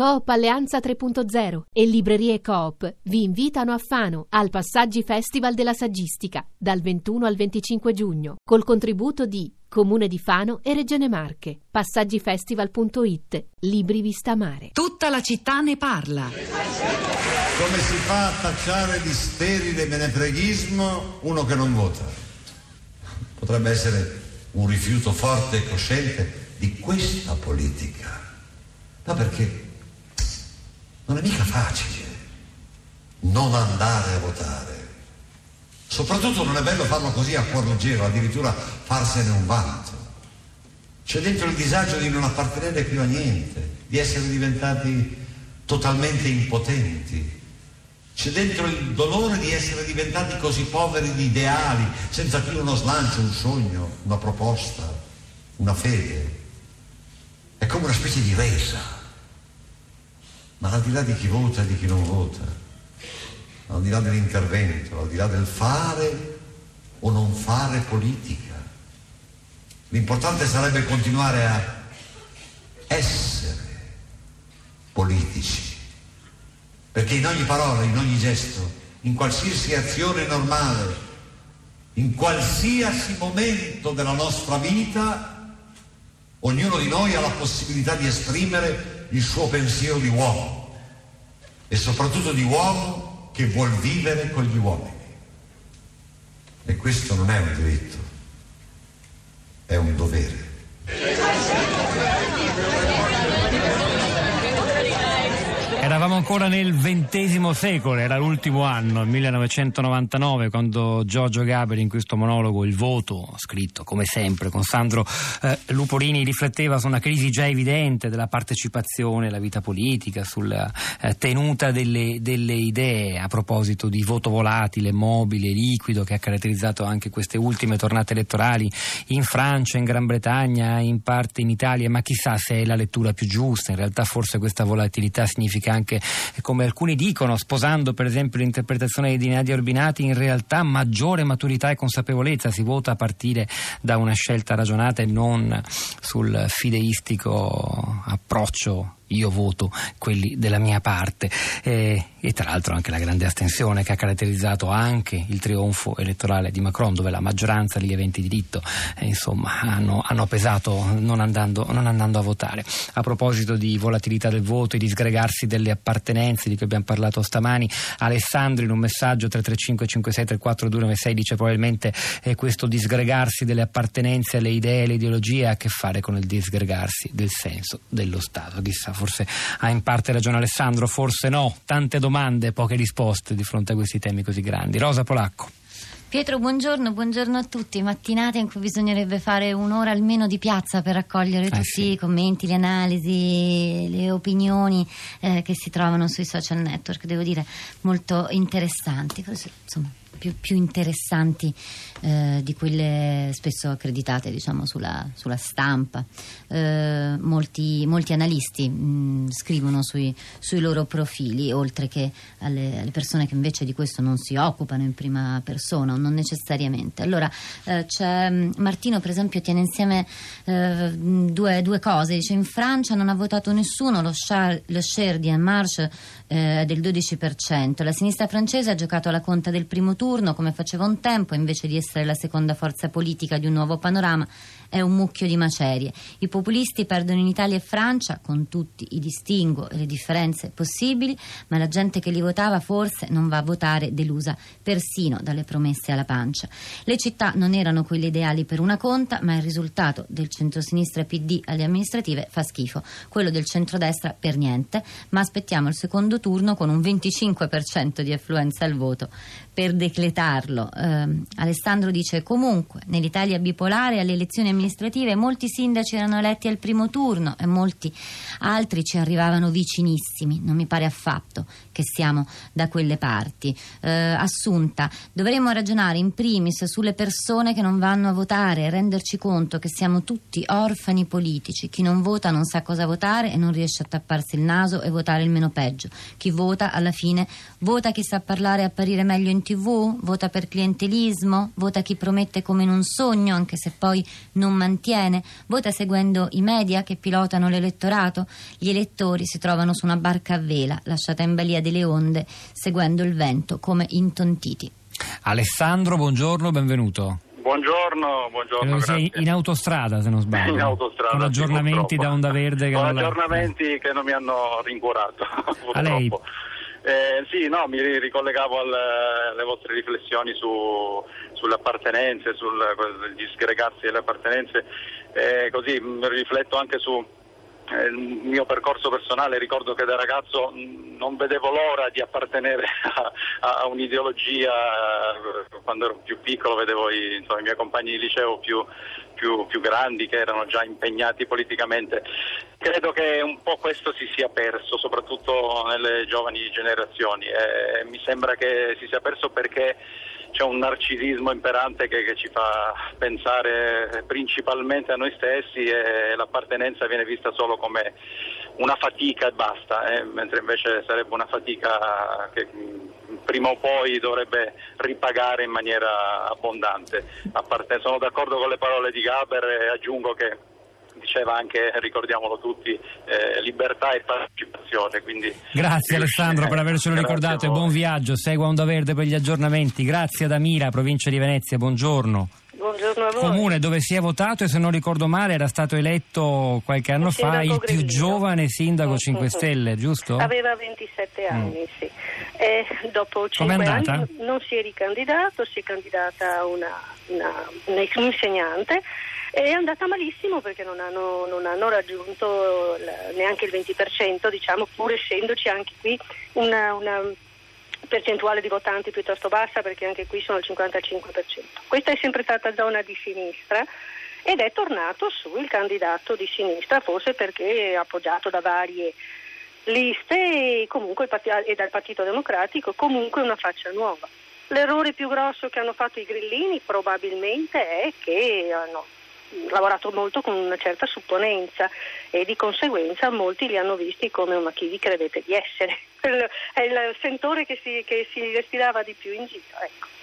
Coop Alleanza 3.0 e Librerie Coop vi invitano a Fano al Passaggi Festival della Saggistica dal 21 al 25 giugno col contributo di Comune di Fano e Regione Marche. Passaggifestival.it Libri Vista Mare. Tutta la città ne parla. Come si fa a tacciare di sterile menefreghismo uno che non vota? Potrebbe essere un rifiuto forte e cosciente di questa politica. Ma perché non è mica facile non andare a votare. Soprattutto non è bello farlo così a cuor leggero, addirittura farsene un vanto. C'è dentro il disagio di non appartenere più a niente, di essere diventati totalmente impotenti. C'è dentro il dolore di essere diventati così poveri di ideali, senza più uno slancio, un sogno, una proposta, una fede. È come una specie di resa ma al di là di chi vota e di chi non vota, al di là dell'intervento, al di là del fare o non fare politica, l'importante sarebbe continuare a essere politici, perché in ogni parola, in ogni gesto, in qualsiasi azione normale, in qualsiasi momento della nostra vita, ognuno di noi ha la possibilità di esprimere il suo pensiero di uomo e soprattutto di uomo che vuol vivere con gli uomini. E questo non è un diritto, è un dovere. Eravamo ancora nel XX secolo, era l'ultimo anno, il 1999, quando Giorgio Gabri in questo monologo Il voto, scritto come sempre con Sandro eh, Luporini, rifletteva su una crisi già evidente della partecipazione alla vita politica, sulla eh, tenuta delle, delle, idee a proposito di voto volatile, mobile, liquido che ha caratterizzato anche queste ultime tornate elettorali in Francia, in Gran Bretagna, in parte in Italia, ma chissà se è la lettura più giusta, in realtà forse questa volatilità significa anche anche, come alcuni dicono, sposando per esempio l'interpretazione di Nadia Urbinati, in realtà maggiore maturità e consapevolezza, si vota a partire da una scelta ragionata e non sul fideistico approccio io voto quelli della mia parte. Eh, e tra l'altro anche la grande astensione che ha caratterizzato anche il trionfo elettorale di Macron dove la maggioranza degli eventi di diritto eh, insomma hanno, hanno pesato non andando, non andando, a votare. A proposito di volatilità del voto e di sgregarsi delle appartenenze di cui abbiamo parlato stamani Alessandro in un messaggio 335 56 34 296 dice probabilmente eh, questo disgregarsi delle appartenenze alle idee e alle ideologie ha a che fare con il disgregarsi del senso dello Stato. Chissà forse ha in parte ragione Alessandro, forse no, tante domande, poche risposte di fronte a questi temi così grandi. Rosa Polacco. Pietro, buongiorno, buongiorno a tutti. Mattinate in cui bisognerebbe fare un'ora almeno di piazza per raccogliere eh tutti sì. i commenti, le analisi, le opinioni eh, che si trovano sui social network, devo dire molto interessanti. Insomma, più, più interessanti eh, di quelle spesso accreditate diciamo, sulla, sulla, stampa. Eh, molti, molti, analisti mh, mm, scrivono sui, sui, loro profili, oltre che alle, alle, persone che invece di questo non si occupano in prima persona, non necessariamente. Allora, eh, mm, Martino, per esempio, tiene insieme eh, due, due, cose. Dice: In Francia non ha votato nessuno, lo, share, lo share di En Marche eh, del 12%. La sinistra francese ha giocato alla conta del primo turno come faceva un tempo, invece di essere la seconda forza politica di un nuovo panorama è un mucchio di macerie. I populisti perdono in Italia e Francia, con tutti i distinguo e le differenze possibili, ma la gente che li votava forse non va a votare delusa persino dalle promesse alla pancia. Le città non erano quelle ideali per una conta, ma il risultato del centrosinistra PD alle amministrative fa schifo. Quello del centrodestra per niente, ma aspettiamo il secondo turno con un 25% di affluenza al voto per decletarlo. Eh, Alessandro dice comunque nell'Italia bipolare alle elezioni amministrative molti sindaci erano eletti al primo turno e molti altri ci arrivavano vicinissimi, non mi pare affatto che siamo da quelle parti. Eh, assunta, dovremmo ragionare in primis sulle persone che non vanno a votare e renderci conto che siamo tutti orfani politici, chi non vota non sa cosa votare e non riesce a tapparsi il naso e votare il meno peggio, chi vota alla fine vota chi sa parlare e apparire meglio in tv vota per clientelismo, vota chi promette come in un sogno, anche se poi non mantiene, vota seguendo i media che pilotano l'elettorato. Gli elettori si trovano su una barca a vela, lasciata in balia delle onde, seguendo il vento come intontiti. Alessandro, buongiorno, benvenuto. Buongiorno, buongiorno. Sei in autostrada, se non sbaglio. In autostrada. Con aggiornamenti sì, da Onda Verde. Che Con aggiornamenti la... che non mi hanno rincuorato. A lei? Eh, sì, no, mi ricollegavo alle, vostre riflessioni su, sulle appartenenze, sugli sgregarsi delle appartenenze, eh, così rifletto anche su il mio percorso personale, ricordo che da ragazzo non vedevo l'ora di appartenere a, a un'ideologia, quando ero più piccolo vedevo i, insomma, i miei compagni di liceo più, più, più, grandi che erano già impegnati politicamente. Credo che un po' questo si sia perso, soprattutto nelle giovani generazioni. E mi sembra che si sia perso perché c'è un narcisismo imperante che, che, ci fa pensare principalmente a noi stessi e l'appartenenza viene vista solo come una fatica e basta, eh, mentre invece sarebbe una fatica che prima o poi dovrebbe ripagare in maniera abbondante. Sono d'accordo con le parole di Gaber e aggiungo che diceva anche, ricordiamolo tutti, eh, libertà e partecipazione. Quindi, grazie Alessandro per avercelo ricordato e buon viaggio. Segua Onda Verde per gli aggiornamenti. Grazie ad Amira, provincia di Venezia. Buongiorno. Buongiorno a voi. Comune dove si è votato e se non ricordo male era stato eletto qualche anno fa il più giovane sindaco 5 Stelle, giusto? Aveva 27 mm. anni, mm. sì. E dopo 5 anni non si è ricandidato, si è candidata una, una, un'insegnante è andata malissimo perché non hanno, non hanno raggiunto neanche il 20%, diciamo, pur essendoci anche qui una, una percentuale di votanti piuttosto bassa perché anche qui sono il 55%. Questa è sempre stata zona di sinistra ed è tornato su il candidato di sinistra, forse perché è appoggiato da varie liste e, comunque, e dal Partito Democratico, comunque una faccia nuova. L'errore più grosso che hanno fatto i grillini probabilmente è che hanno lavorato molto con una certa supponenza e di conseguenza molti li hanno visti come ma chi vi credete di essere. È il sentore che si, che si respirava di più in giro. Ecco.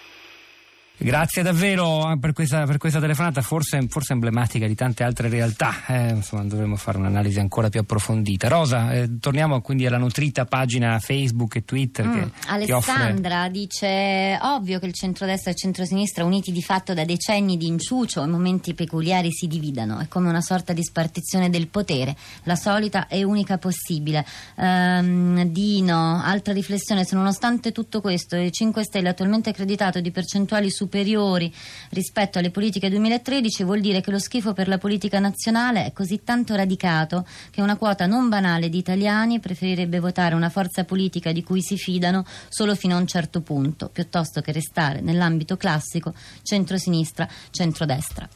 Grazie davvero eh, per questa, per questa telefonata, forse, forse, emblematica di tante altre realtà. Eh, insomma, dovremmo fare un'analisi ancora più approfondita. Rosa, eh, torniamo quindi alla nutrita pagina Facebook e Twitter. Mm, che, Alessandra offre... dice: Ovvio che il centrodestra e il centrosinistra, uniti di fatto da decenni di inciucio e momenti peculiari, si dividano. È come una sorta di spartizione del potere, la solita e unica possibile. Um, Dino, altra riflessione: se nonostante tutto questo, i 5 Stelle attualmente accreditato di percentuali su superiori rispetto alle politiche 2013 vuol dire che lo schifo per la politica nazionale è così tanto radicato che una quota non banale di italiani preferirebbe votare una forza politica di cui si fidano solo fino a un certo punto, piuttosto che restare nell'ambito classico centro-sinistra, centro-destra.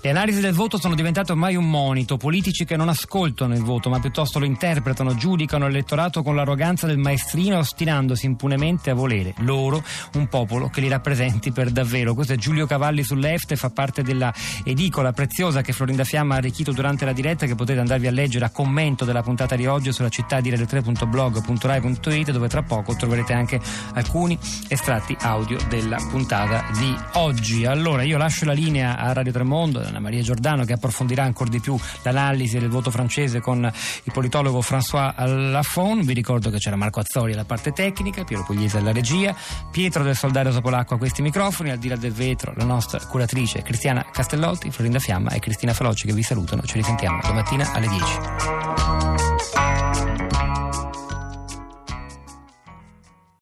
Le analisi del voto sono diventate ormai un monito, politici che non ascoltano il voto ma piuttosto lo interpretano, giudicano l'elettorato con l'arroganza del maestrino ostinandosi impunemente a volere loro un popolo che li rappresenti per davvero. Questo è Giulio Cavalli sull'EFTE, fa parte della edicola preziosa che Florinda Fiamma ha arricchito durante la diretta che potete andarvi a leggere a commento della puntata di oggi sulla città di radio3.blog.rai.it dove tra poco troverete anche alcuni estratti audio della puntata di oggi. Allora io lascio la linea a Radio Tremondo mondo, Anna Maria Giordano che approfondirà ancora di più l'analisi del voto francese con il politologo François Lafon. Vi ricordo che c'era Marco Azzori alla parte tecnica, Piero Pugliese alla regia, Pietro del Soldario Sopolacqua a questi microfoni, al di là del vetro la nostra curatrice Cristiana Castellotti, Florinda Fiamma e Cristina Falocci che vi salutano. Ci risentiamo domattina alle 10.